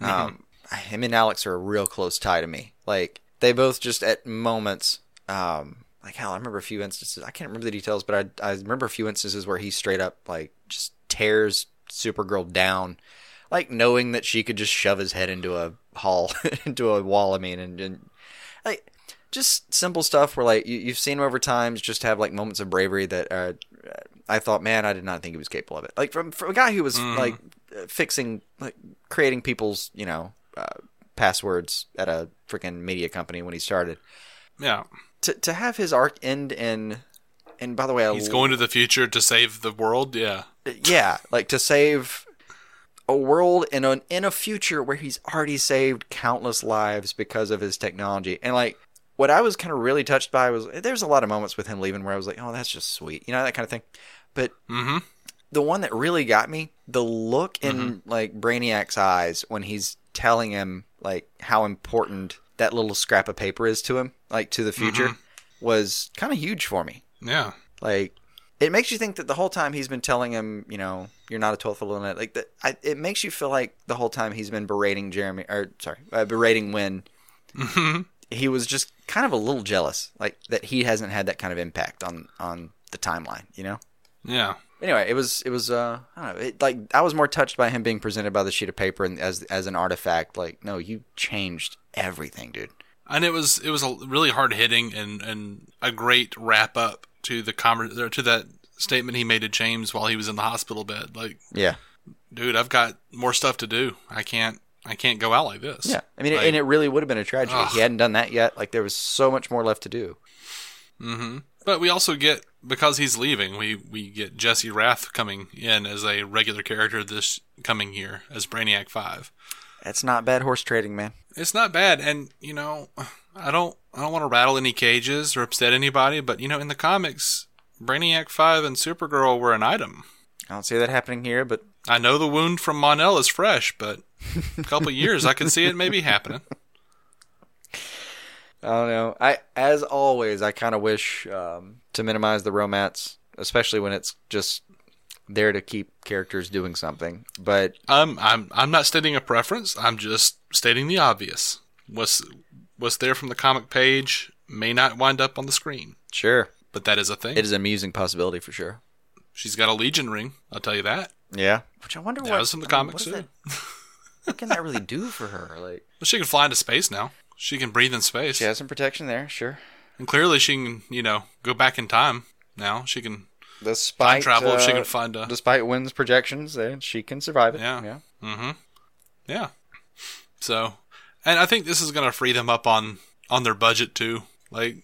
Um, him and Alex are a real close tie to me. Like they both just at moments. Um, like hell, I remember a few instances. I can't remember the details, but I I remember a few instances where he straight up like just tears Supergirl down, like knowing that she could just shove his head into a hall, into a wall. I mean, and, and like just simple stuff where like you, you've seen him over times just have like moments of bravery that uh, I thought, man, I did not think he was capable of it. Like from, from a guy who was like uh, fixing, like creating people's, you know, uh, passwords at a freaking media company when he started. Yeah, To to have his arc end in, and by the way, I he's going to the future to save the world. Yeah, yeah, like to save a world in a in a future where he's already saved countless lives because of his technology. And like what I was kind of really touched by was there's a lot of moments with him leaving where I was like, "Oh, that's just sweet." You know, that kind of thing. But Mhm. the one that really got me, the look in like Brainiac's eyes when he's telling him like how important that little scrap of paper is to him, like to the future, was kind of huge for me. yeah. Like, it makes you think that the whole time he's been telling him, you know, you're not a 12th limit. Like, that, I, it makes you feel like the whole time he's been berating Jeremy, or sorry, uh, berating Winn. He was just kind of a little jealous, like that he hasn't had that kind of impact on on the timeline, you know. Yeah. Anyway, it was it was uh I don't know, it, like I was more touched by him being presented by the sheet of paper and as as an artifact. Like, no, you changed everything, dude. and it was it was a really hard hitting and and a great wrap up to the conver- to that statement he made to James while he was in the hospital bed. Like, Yeah. dude, I've got more stuff to do. I can't I can't go out like this. Yeah, I mean, Like, and it really would have been a tragedy. Ugh. He hadn't done that yet. Like there was so much more left to do. hmm But we also get because he's leaving, we we get Jesse Rath coming in as a regular character this coming year as Brainiac Five. That's not bad horse trading, man. It's not bad, and you know, I don't I don't want to rattle any cages or upset anybody, but you know, in the comics, Brainiac Five and Supergirl were an item. I don't see that happening here, but I know the wound from Mon-El is fresh, but a couple years I could see it maybe happening. I don't know. I, as always, I kind of wish um, to minimize the romance, especially when it's just there to keep characters doing something. But I'm I'm I'm not stating a preference. I'm just stating the obvious. What's what's there from the comic page may not wind up on the screen, sure, but that is a thing. it is an amusing possibility for sure. She's got a Legion ring. I'll tell you that. Yeah, which I wonder That what was from the I mean, comics what, is too. that- what can that really do for her? Like Well, she can fly into space now. She can breathe in space, she has some protection there, sure. And clearly she can, you know, go back in time. Now she can. Despite travel, if she uh, can find a- despite Winn's projections, eh, she can survive it. Yeah. yeah. Mm-hmm. Yeah. So, and I think this is going to free them up on on their budget too. Like,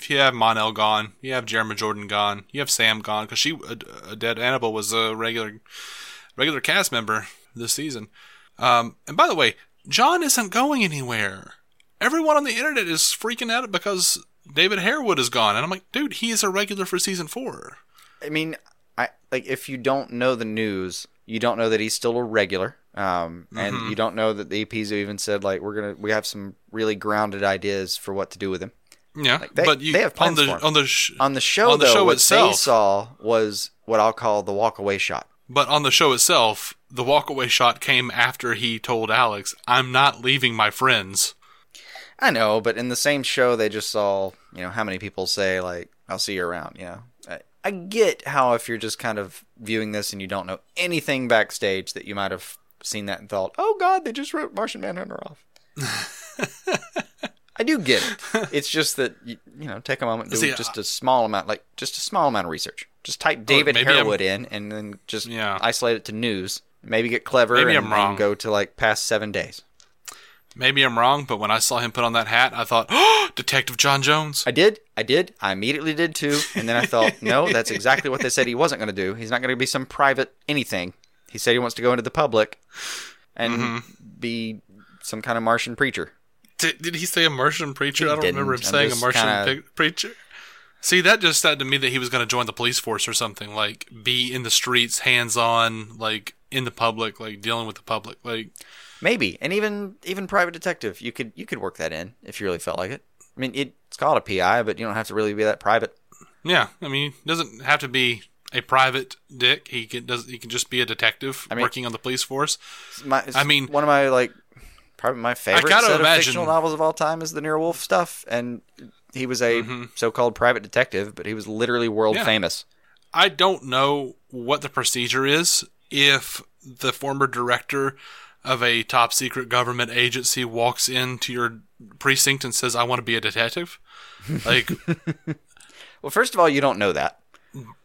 if you have Mon-El gone, you have Jeremy Jordan gone, you have Sam gone because she, a, Odette Annable was a regular regular cast member this season. Um, and by the way, J'onn isn't going anywhere. Everyone on the internet is freaking out because David Harewood is gone, and I'm like, dude, he is a regular for season four. I mean, I like if you don't know the news, you don't know that he's still a regular, um, and Mhm. you don't know that the EPs have even said like we're gonna we have some really grounded ideas for what to do with him. Yeah, Like, they, but you they have on the on the sh- on the show on the though, show what they itself. saw was what I'll call the walk away shot. But on the show itself, the walkaway shot came after he told Alex, "I'm not leaving my friends." I know, but in the same show, they just saw you know how many people say like I'll see you around. You know, I, I get how if you're just kind of viewing this and you don't know anything backstage that you might have seen that and thought, oh God, they just wrote Martian Manhunter off. I do get it. It's just that you, you know, take a moment, do See, just a small amount, like just a small amount of research. Just type oh, David maybe I'm- Harewood in, and then just Yeah. isolate it to news. Maybe get clever Maybe and, I'm wrong. and go to like past seven days. Maybe I'm wrong, but when I saw him put on that hat, I thought, oh, Detective John Jones. I did. I did. I immediately did too. And then I thought, no, that's exactly what they said he wasn't going to do. He's not going to be some private anything. He said he wants to go into the public and Mm-hmm. be some kind of Martian preacher. Did, did he say a Martian preacher? He I don't remember him. I'm saying a Martian kinda- preacher. See, that just said to me that he was going to join the police force or something, like be in the streets, hands on, like in the public, like dealing with the public. Like, Maybe, and even even private detective, you could you could work that in if you really felt like it. I mean, it's called a PI, but you don't have to really be that private. yeah, I mean, he doesn't have to be a private dick. He can does he can just be a detective I mean, working on the police force. My, I mean- one of my like probably my favorite set imagine- of fictional novels of all time is the Nero Wolfe stuff, and he was a so-called private detective, but he was literally world Mm-hmm. Yeah. famous. I don't know what the procedure is if the former director of a top secret government agency walks into your precinct and says, "I want to be a detective." Like, Well, first of all, you don't know that.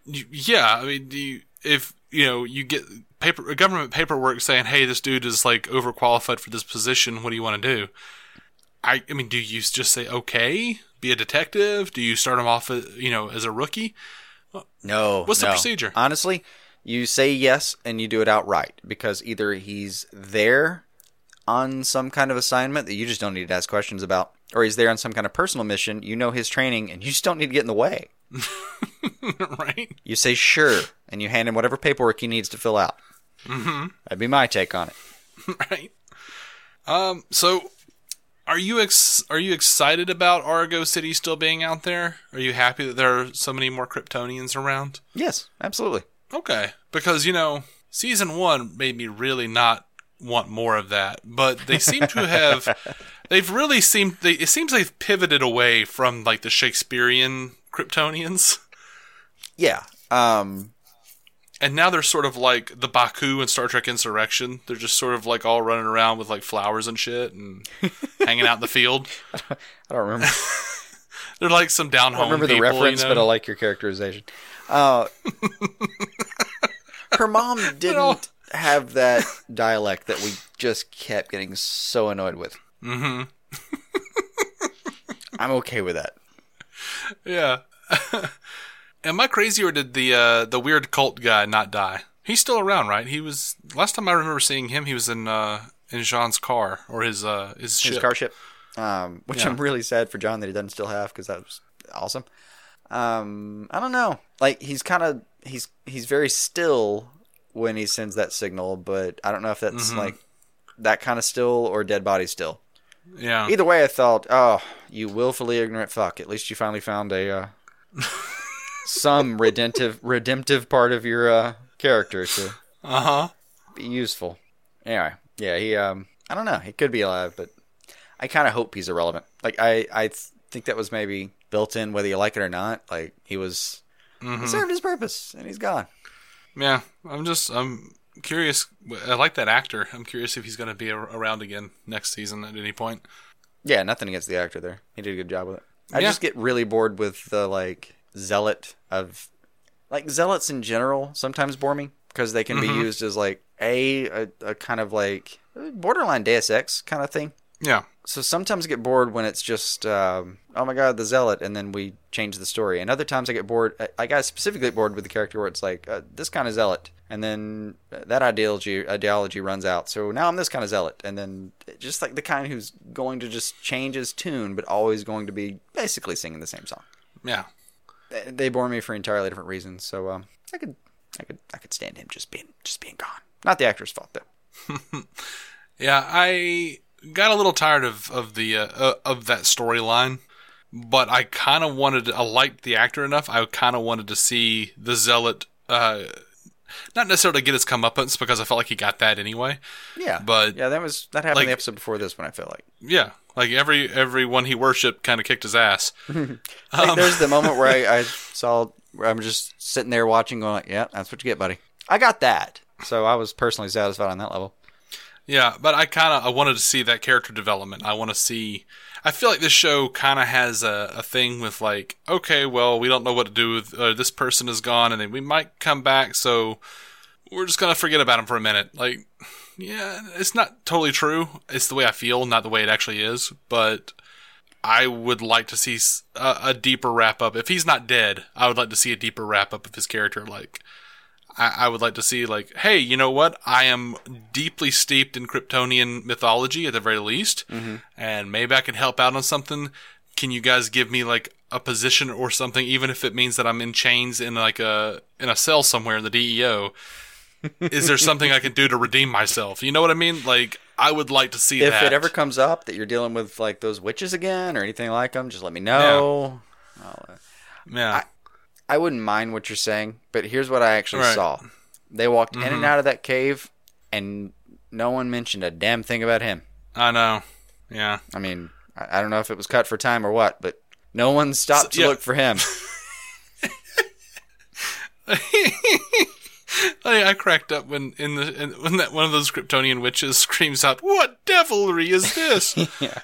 yeah, I mean, do you, if you know you get paper government paperwork saying, "Hey, this dude is like overqualified for this position. What do you want to do?" I, I mean, do you just say, "Okay, be a detective"? Do you start him off, as, you know, as a rookie? No. What's the no. procedure? Honestly, you say yes and you do it outright because either he's there on some kind of assignment that you just don't need to ask questions about, or he's there on some kind of personal mission. You know his training and you just don't need to get in the way. right? You say sure and you hand him whatever paperwork he needs to fill out. Mm-hmm. That'd be my take on it. right. Um. So, are you ex- are you excited about Argo City still being out there? Are you happy that there are so many more Kryptonians around? Yes, absolutely. Okay, because you know, season one made me really not want more of that, but they seem to have. They've really seemed. They, it seems they've pivoted away from like the Shakespearean Kryptonians, Yeah. Um. and now they're sort of like the Baku and Star Trek Insurrection. They're just sort of like all running around with like flowers and shit and hanging out in the field. I don't remember. They're like some down I home. don't remember the people, you reference, know? but I like your characterization. Uh, her mom didn't have that dialect that we just kept getting so annoyed with. Mm-hmm. I'm okay with that. Yeah. Am I crazy or did the uh, the weird cult guy not die? He's still around, right? He was last time I remember seeing him. He was in uh, in J'onn's car or his uh, his ship. His car ship, um, which Yeah. I'm really sad for J'onn that he doesn't still have because that was awesome. Um, I don't know. Like he's kind of he's he's very still when he sends that signal, but I don't know if that's Mhm. like that kind of still or dead body still. Yeah. Either way, I thought, oh, you willfully ignorant fuck. At least you finally found a uh, some redemptive redemptive part of your uh, character to Uh huh. be useful. Anyway, yeah, he um, I don't know, he could be alive, but I kind of hope he's irrelevant. Like I I th- think that was maybe built in whether you like it or not. Like he was Mhm. he served his purpose and he's gone. Yeah. I'm just I'm curious. I like that actor. I'm curious if he's going to be ar- around again next season at any point. Yeah, nothing against the actor there. He did a good job with it. I Yeah. just get really bored with the like zealot of like zealots in general sometimes bore me because they can be Mhm. used as like a, a a kind of like borderline Deus Ex kind of thing. Yeah. So sometimes I get bored when it's just um, oh my god the zealot and then we change the story. And other times I get bored. I- I got specifically bored with the character where it's like uh, this kind of zealot and then that ideology ideology runs out. So now I'm this kind of zealot and then just like the kind who's going to just change his tune but always going to be basically singing the same song. Yeah. They- They bore me for entirely different reasons. So um, I could I could I could stand him just being just being gone. Not the actor's fault though. Yeah, I got a little tired of of the uh, uh, of that storyline, but I kind of wanted. I liked the actor enough. I kind of wanted to see the zealot, uh, not necessarily get his comeuppance because I felt like he got that anyway. Yeah, but yeah, that was that happened in the episode before this one. I felt like. yeah, like every everyone he worshipped kind of kicked his ass. Like, Um, there's the moment where I, I saw where I'm just sitting there watching, going, like, "Yeah, that's what you get, buddy." I got that, so I was personally satisfied on that level. Yeah, but I kind of I wanted to see that character development. I want to see. I feel like this show kind of has a, a thing with like, okay, well, we don't know what to do with uh, this person is gone, and then we might come back, so we're just gonna forget about him for a minute. Like, yeah, it's not totally true. It's the way I feel, not the way it actually is. But I would like to see a deeper wrap up. If he's not dead, I would like to see a deeper wrap up of his character. Like, I, I would like to see, like, hey, you know what? I am deeply steeped in Kryptonian mythology at the very least, and maybe I can help out on something. Can you guys give me like a position or something, even if it means that I'm in chains in like a in a cell somewhere in the DEO? Is there something I can do to redeem myself? You know what I mean? Like, I would like to see if that. it ever comes up that you're dealing with like those witches again or anything like them, just let me know. Uh, yeah. I wouldn't mind what you're saying, but here's what I actually Right. saw. They walked in Mhm. and out of that cave, and no one mentioned a damn thing about him. I know. Yeah. I mean, I, I don't know if it was cut for time or what, but no one stopped So- to yeah. look for him. I, I cracked up when in the in, when that one of those Kryptonian witches screams out, "What devilry is this?" yeah.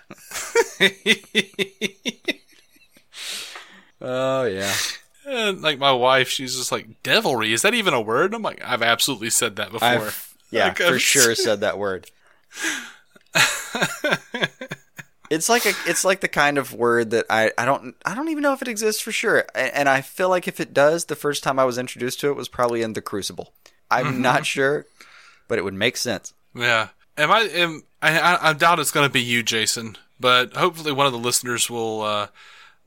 oh yeah. And like my wife, she's just like, "Devilry is that even a word?" I'm like, "I've absolutely said that before." I've, yeah, Like, for I've- sure said that word. it's like a, it's like the kind of word that I, I don't I don't even know if it exists for sure, and, and I feel like if it does, the first time I was introduced to it was probably in the Crucible. I'm Mhm. not sure, but it would make sense. Yeah. Am I? Am I? I, I doubt it's going to be you, Jason. But hopefully, one of the listeners will uh,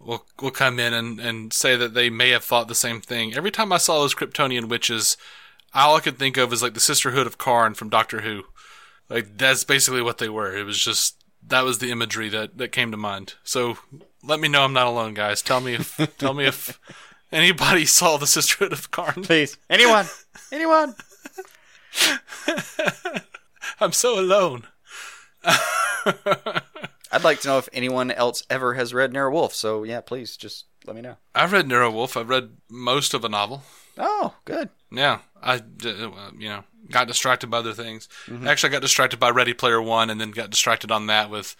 will will come in and, and say that they may have thought the same thing. Every time I saw those Kryptonian witches, all I could think of is like the Sisterhood of Karn from Doctor Who. Like that's basically what they were. It was just that was the imagery that, that came to mind. So let me know I'm not alone, guys. Tell me if tell me if anybody saw the Sisterhood of Karn. Please, anyone, anyone. I'm so alone. I'd like to know if anyone else ever has read Nero Wolfe. So yeah, please just let me know. I've read Nero Wolfe. I've read most of a novel. Oh, good. Yeah, I uh, you know got distracted by other things. Mhm. Actually, I got distracted by Ready Player One, and then got distracted on that with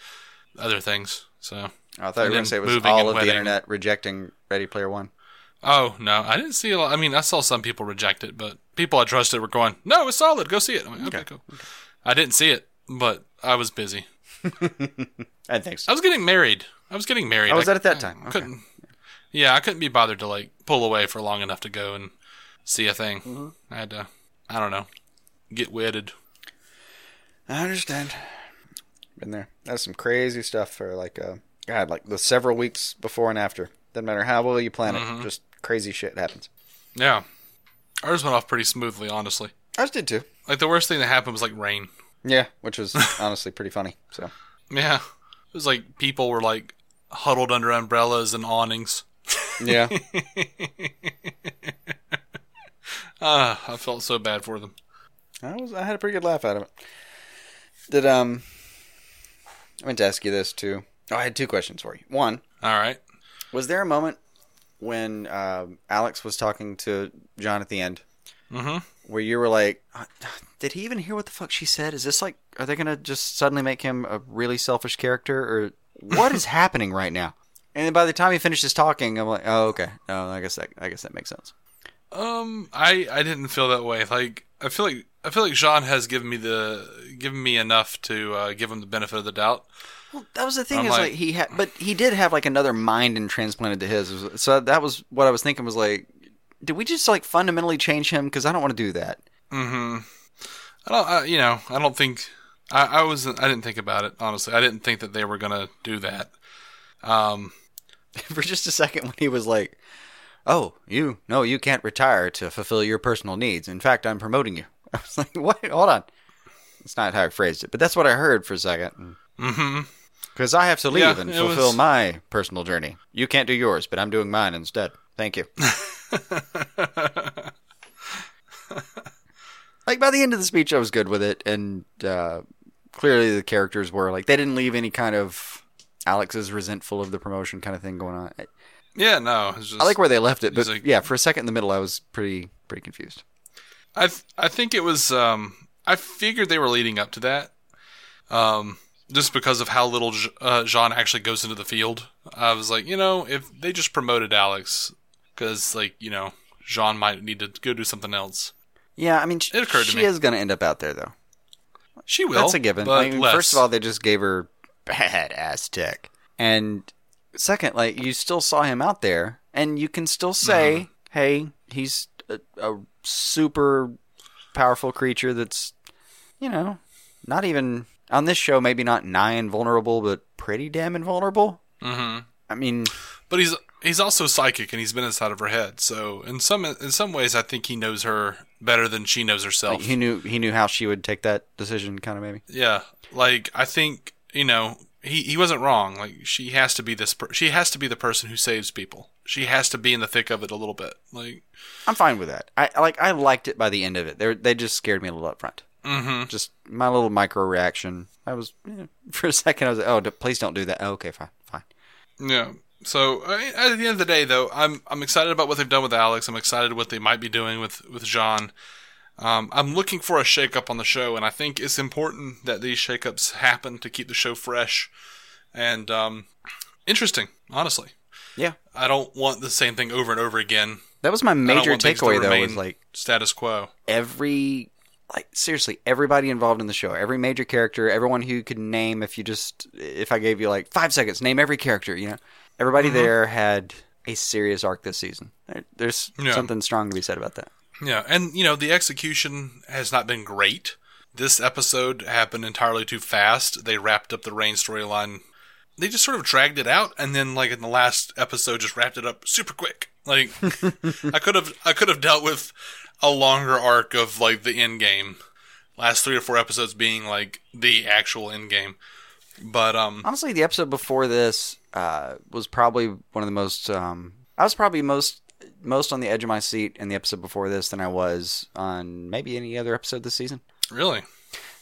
other things. So I thought you were going to say it was all of wedding. the internet rejecting Ready Player One. Oh no, I didn't see a lot. I mean, I saw some people reject it, but people I trusted were going, "No, it's solid. Go see it." I'm like, okay, cool. I didn't see it, but I was busy. I think so. I was getting married. I was getting married. Oh, was I- that at that time? I couldn't. Yeah, I couldn't be bothered to like pull away for long enough to go and see a thing. Mm-hmm. I had to. I don't know. Get wedded. I understand. Been there. That's some crazy stuff for like uh God, like the several weeks before and after. Doesn't matter how well you plan Mhm. it, just crazy shit happens. Yeah, ours went off pretty smoothly, honestly. Ours did too. Like the worst thing that happened was like rain. Yeah, which was honestly pretty funny. So Yeah, it was like people were like huddled under umbrellas and awnings. Yeah. Ah, I felt so bad for them. I was I had a pretty good laugh out of it. Did um I meant to ask you this too. Oh, I had two questions for you. One, All right. was there a moment when um, Alex was talking to J'onn at the end Mm-hmm. where you were like, "Uh, did he even hear what the fuck she said? Is this like, are they gonna just suddenly make him a really selfish character, or what is happening right now? And then by the time he finishes talking, I'm like, oh okay, no, I guess that I guess that makes sense. Um, I I didn't feel that way. Like I feel like I feel like J'onn has given me the given me enough to uh, give him the benefit of the doubt. Well, that was the thing I'm is like- like, he had, but he did have like another mind and transplanted to his. So that was what I was thinking was like, did we just like fundamentally change him? Because I don't want to do that. Mm-hmm. I don't. I, you know, I don't think I, I was. I didn't think about it honestly. I didn't think that they were gonna do that. Um, For just a second, when he was like, "Oh, you no, you can't retire to fulfill your personal needs. In fact, I'm promoting you." I was like, "What? Hold on." That's not how I phrased it, but that's what I heard for a second. mm-hmm. Because I have to leave Yeah, and fulfill was- my personal journey. You can't do yours, but I'm doing mine instead. Thank you. like by the end of the speech, I was good with it, and uh, clearly the characters were like they didn't leave any kind of Alex is resentful of the promotion kind of thing going on. Yeah, no. Just, I like where they left it, but like- yeah, for a second in the middle, I was pretty pretty confused. I th- I think it was. Um, I figured they were leading up to that. Um, just because of how little J- uh, J'onn actually goes into the field, I was like, you know, if they just promoted Alex, because like you know, J'onn might need to go do something else. Yeah, I mean, sh- It occurred to she me. is going to end up out there though. She will. That's a given. But I mean, first of all, they just gave her badass tech, and second, like you still saw him out there, and you can still say, Mm-hmm. "Hey, he's a, a super powerful creature that's, you know, not even on this show, maybe not nigh invulnerable, but pretty damn invulnerable." Mhm. I mean, but he's he's also psychic, and he's been inside of her head. So in some in some ways, I think he knows her better than she knows herself. like, he knew he knew how she would take that decision, kind of maybe. Yeah, like I think you know he he wasn't wrong. Like she has to be this. Per- she has to be the person who saves people. She has to be in the thick of it a little bit. Like I'm fine with that. I like I liked it by the end of it. They they just scared me a little up front. Mhm. Just my little micro reaction. I was eh, for a second. I was like, "Oh, please don't do that." Oh, okay, fine, fine. yeah. So I at the end of the day, though, I'm I'm excited about what they've done with Alex. I'm excited what they might be doing with with J'onn. Um, I'm looking for a shakeup on the show, and I think it's important that these shakeups happen to keep the show fresh and um, interesting. Honestly, Yeah, I don't want the same thing over and over again. that was my major want things to takeaway though. Was like status quo. every like seriously everybody involved in the show, every major character, everyone who could name. If you just if I gave you like five seconds, name every character. You know, everybody Mhm. there had a serious arc this season. There's Yeah. something strong to be said about that. Yeah, and you know the execution has not been great. This episode happened entirely too fast. They wrapped up the Reign storyline. They just sort of dragged it out, and then like in the last episode, just wrapped it up super quick. Like I could have, I could have dealt with a longer arc of like the end game. Last three or four episodes being like the actual end game, but um, Honestly, the episode before this uh, was probably one of the most. Um, I was probably most most on the edge of my seat in the episode before this than I was on maybe any other episode this season. really,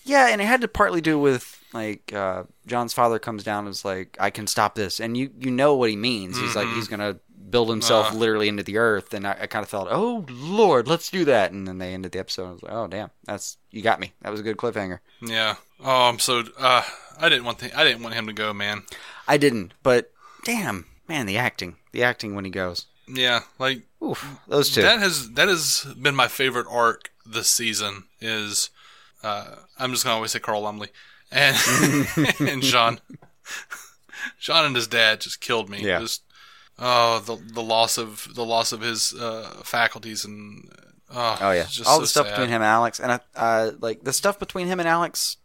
Yeah, and it had to partly do with like uh, J'onn's father comes down and is like, "I can stop this," and you you know what he means. He's like, Mhm. he's gonna build himself Uh. literally into the earth, and I, I kind of felt, "Oh Lord, let's do that." And then they ended the episode. And I was like, "Oh damn, that's you got me. That was a good cliffhanger." yeah. Oh, I'm so. Uh, I didn't want the, I didn't want him to go, man. I didn't, but damn, man, the acting, the acting when he goes. Yeah, like Oof, those two. That has that has been my favorite arc this season. Is uh, I'm just gonna always say Carl Lumbly and and Sean. Sean and his dad just killed me. Yeah. Just oh the the loss of the loss of his uh, faculties and oh, Oh yeah, just all so the stuff sad. between him and Alex, and I, uh, like the stuff between him and Alex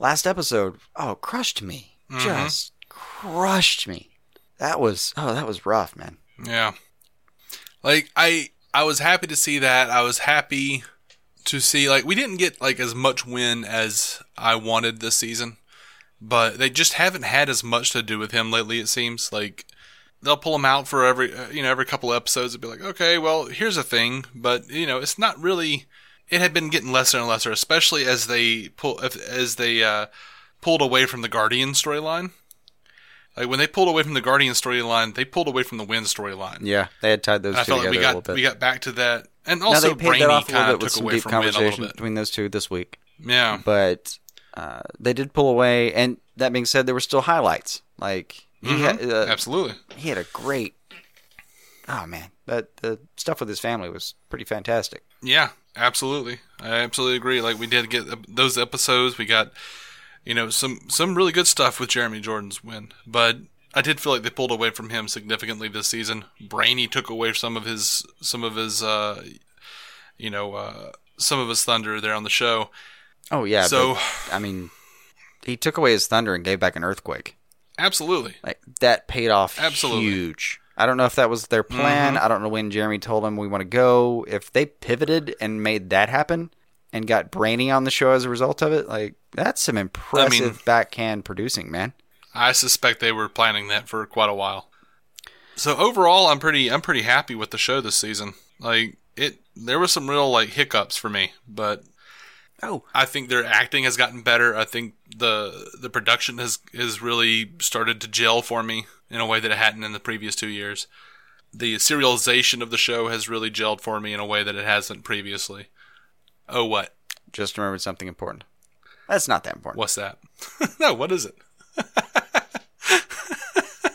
last episode. Oh, crushed me, Mhm. just crushed me. That was oh, that was rough, man. Yeah. Like I I was happy to see that. I was happy to see like we didn't get like as much Winn as I wanted this season. But they just haven't had as much to do with him lately it seems. Like they'll pull him out for every uh, you know every couple episodes and be like, "Okay, well, here's a thing." But, you know, it's not really it had been getting lesser and lesser, especially as they pull if, as they uh pulled away from the Guardian storyline. Like when they pulled away from the Guardian storyline, they pulled away from the Winn storyline. Yeah, they had tied those And I two felt like together we a little got bit. we got back to that, and now also they paid Brainy that off a little bit with took some deep from Winn a little conversation between those two this week. Yeah. but uh, they did pull away, and that being said, there were still highlights. Like he Mhm. had, uh, Absolutely. he had a great. Oh man, that the stuff with his family was pretty fantastic. Yeah, absolutely. I absolutely agree. Like we did get those episodes. We got, you know, some some really good stuff with Jeremy Jordan's Winn, but I did feel like they pulled away from him significantly this season. Brainy took away some of his some of his uh, you know, uh, some of his thunder there on the show. Oh yeah. So- but, I mean, he took away his thunder and gave back an earthquake. Absolutely. Like that paid off Absolutely. huge. I don't know if that was their plan. Mhm. I don't know when Jeremy told them we want to go. If they pivoted and made that happen and got Brainy on the show as a result of it, like that's some impressive backhand producing, man. I suspect they were planning that for quite a while. So overall, I'm pretty I'm pretty happy with the show this season. Like it, there was some real like hiccups for me, but oh, I think their acting has gotten better. I think the the production has has really started to gel for me in a way that it hadn't in the previous two years. The serialization of the show has really gelled for me in a way that it hasn't previously. Oh, what? Just remembered something important. That's not that important. What's that? no, what is it?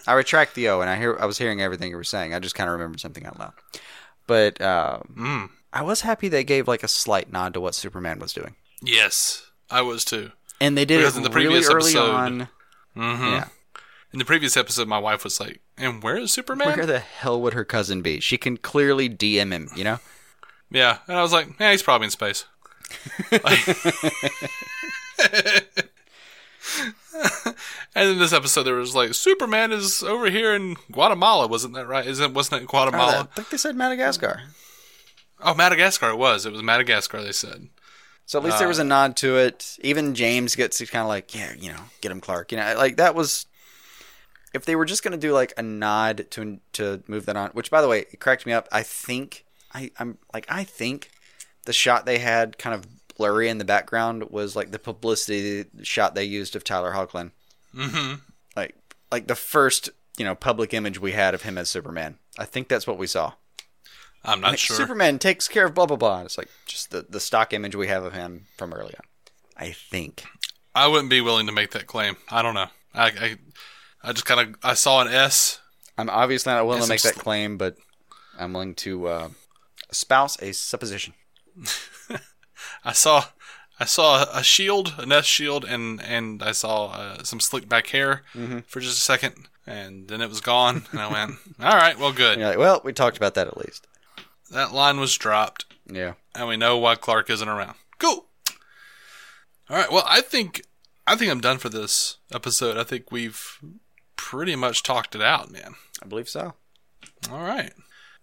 I retract the O, and I hear I was hearing everything you were saying. I just kind of remembered something out loud. But um, Mm. I was happy they gave like a slight nod to what Superman was doing. Yes, I was too. And they did Because it in the really previous early episode- on. Mm-hmm. Yeah. In the previous episode, my wife was like, "And where is Superman?" Where the hell would her cousin be? She can clearly DM him, you know? Yeah, and I was like, "Yeah, he's probably in space." and in this episode, there was like, "Superman is over here in Guatemala." Wasn't that right? Isn't wasn't it in Guatemala? I think they said Madagascar. Oh, Madagascar. It was. It was Madagascar. They said. So at least there was Uh, a nod to it. Even James gets kind of like, yeah, you know, get him Clark. You know, like that was. If they were just going to do like a nod to to move that on, which by the way, it cracked me up. I think I I'm like I think the shot they had kind of blurry in the background was like the publicity shot they used of Tyler Hoechlin. Mm-hmm. Like like the first you know public image we had of him as Superman. I think that's what we saw. I'm not Like, sure. Superman takes care of blah blah blah. And it's like just the, the stock image we have of him from early on. I think. I wouldn't be willing to make that claim. I don't know. I I, I just kind of I saw an S. I'm obviously not willing to make that claim, but I'm willing to uh, espouse a supposition. I saw I saw a shield, a nest shield, and and I saw uh, some slick back hair Mhm. for just a second, and then it was gone. And I went, "All right, well, good." You're like, well, we talked about that at least. That line was dropped, Yeah. and we know why Clark isn't around. Cool. All right. Well, I think I think I'm done for this episode. I think we've pretty much talked it out, man. I believe so. All right.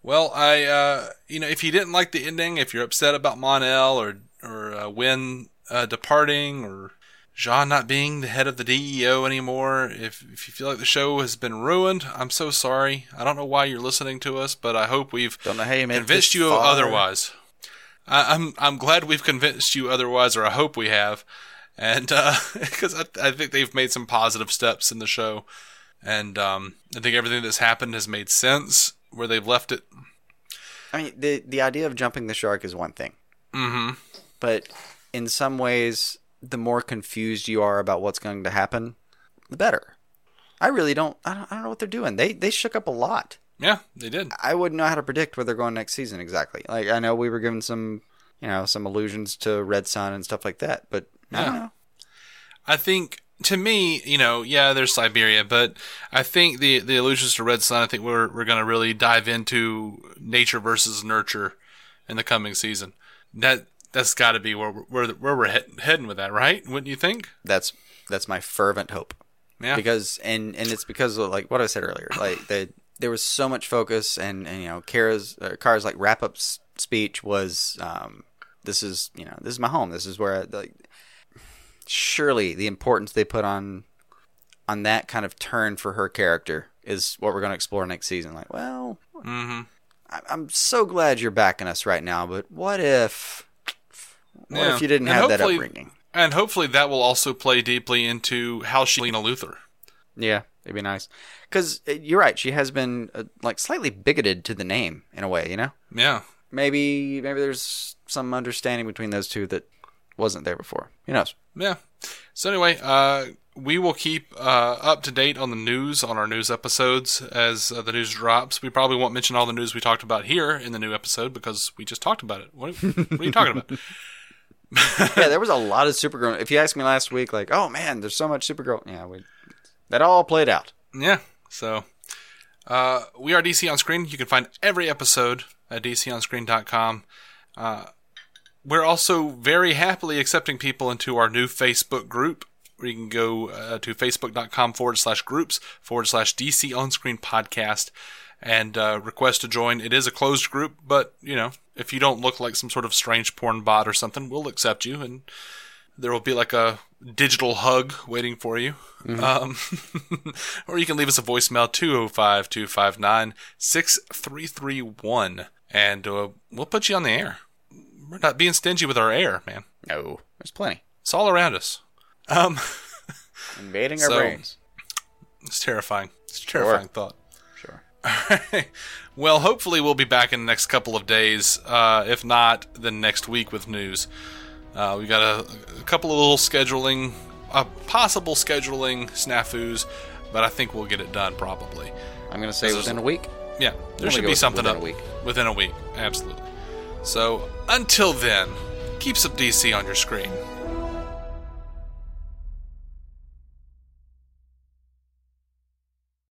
Well, I uh, you know, if you didn't like the ending, if you're upset about Mon-El or or uh, Winn uh, departing or J'onn not being the head of the DEO anymore, if if you feel like the show has been ruined, I'm so sorry. I don't know why you're listening to us, but I hope we've Don't know how you convinced you far. otherwise. I, I'm I'm glad we've convinced you otherwise, or I hope we have, and because I, I think they've made some positive steps in the show, and um, I think everything that's happened has made sense where they've left it. I mean, the the idea of jumping the shark is one thing, Mm-hmm. but in some ways, the more confused you are about what's going to happen, the better. I really don't. I don't, I don't know what they're doing. They they shook up a lot. Yeah, they did. I wouldn't know how to predict where they're going next season exactly. Like I know we were given some, you know, some allusions to Red Sun and stuff like that, but I don't know. I think to me, you know, yeah, there's Siberia, but I think the the allusions to Red Sun. I think we're we're going to really dive into nature versus nurture in the coming season. That that's got to be where we're, where where we're head, heading with that, right? Wouldn't you think? That's that's my fervent hope. Yeah. Because and and it's because of like what I said earlier. Like the there was so much focus and, and you know Kara's uh, Kara's like wrap up s- speech was um this is you know this is my home. This is where I, like surely the importance they put on on that kind of turn for her character is what we're going to explore next season. Like, well, Mm-hmm. I'm so glad you're backing us right now, but what if what Yeah. if you didn't And have that upbringing? And hopefully that will also play deeply into how she Lena Luthor. Yeah, it'd be nice. Because you're right, she has been uh, like slightly bigoted to the name in a way. You know, Yeah. maybe maybe there's some understanding between those two that wasn't there before. Who knows? Yeah. So anyway, uh, we will keep uh, up to date on the news on our news episodes as uh, the news drops. We probably won't mention all the news we talked about here in the new episode because we just talked about it. What, what are you talking about? yeah, there was a lot of Supergirl. If you asked me last week, like, oh man, there's so much Supergirl. Yeah, we, that all played out. Yeah. So uh, we are DC on Screen. You can find every episode at DCOnScreen.com. Uh, we're also very happily accepting people into our new Facebook group. Where you can go uh, to facebook.com forward slash groups forward slash DC on screen podcast and uh, request to join. It is a closed group, but you know, if you don't look like some sort of strange porn bot or something, we'll accept you and there will be like a digital hug waiting for you. Um, or you can leave us a voicemail 205 259 6331 and uh, we'll put you on the air. We're not being stingy with our air, man. No, there's plenty. It's all around us. Um, Invading our So- brains. it's terrifying. It's a Sure. terrifying thought. Sure. well, hopefully we'll be back in the next couple of days. Uh, if not, then next week with news. Uh, we got a, a couple of little scheduling, uh, possible scheduling snafus, but I think we'll get it done probably. I'm gonna say within a week. Yeah, there should be something within up a week. within a week. Absolutely. So until then, keep some DC on your screen.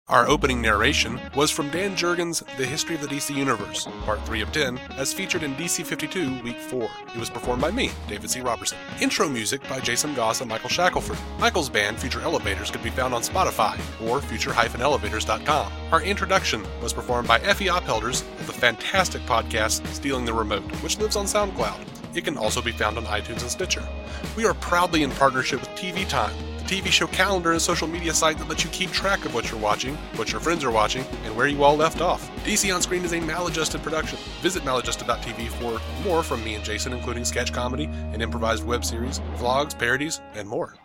Our opening narration was from Dan Jurgens' The History of the DC Universe, Part 3 of 10, as featured in DC 52, Week 4. It was performed by me, David C. Robertson. Intro music by Jason Goss and Michael Shackelford. Michael's band, Future Elevators, could be found on Spotify or future-elevators.com. Our introduction was performed by Effie Ophelders of the fantastic podcast Stealing the Remote, which lives on SoundCloud. It can also be found on iTunes and Stitcher. We are proudly in partnership with TV Time, TV show calendar and social media site that lets you keep track of what you're watching, what your friends are watching, and where you all left off. DC On Screen is a maladjusted production. Visit maladjusted.tv for more from me and Jason, including sketch comedy, an improvised web series, vlogs, parodies, and more.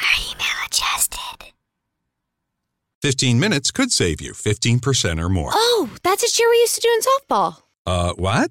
Are you maladjusted? 15 minutes could save you 15% or more. Oh, that's a cheer we used to do in softball. Uh, what?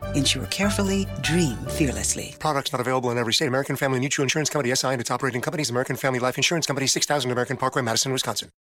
Insure carefully, dream fearlessly. Products not available in every state. American Family Mutual Insurance Company, SI, and its operating companies, American Family Life Insurance Company, 6000 American Parkway, Madison, Wisconsin.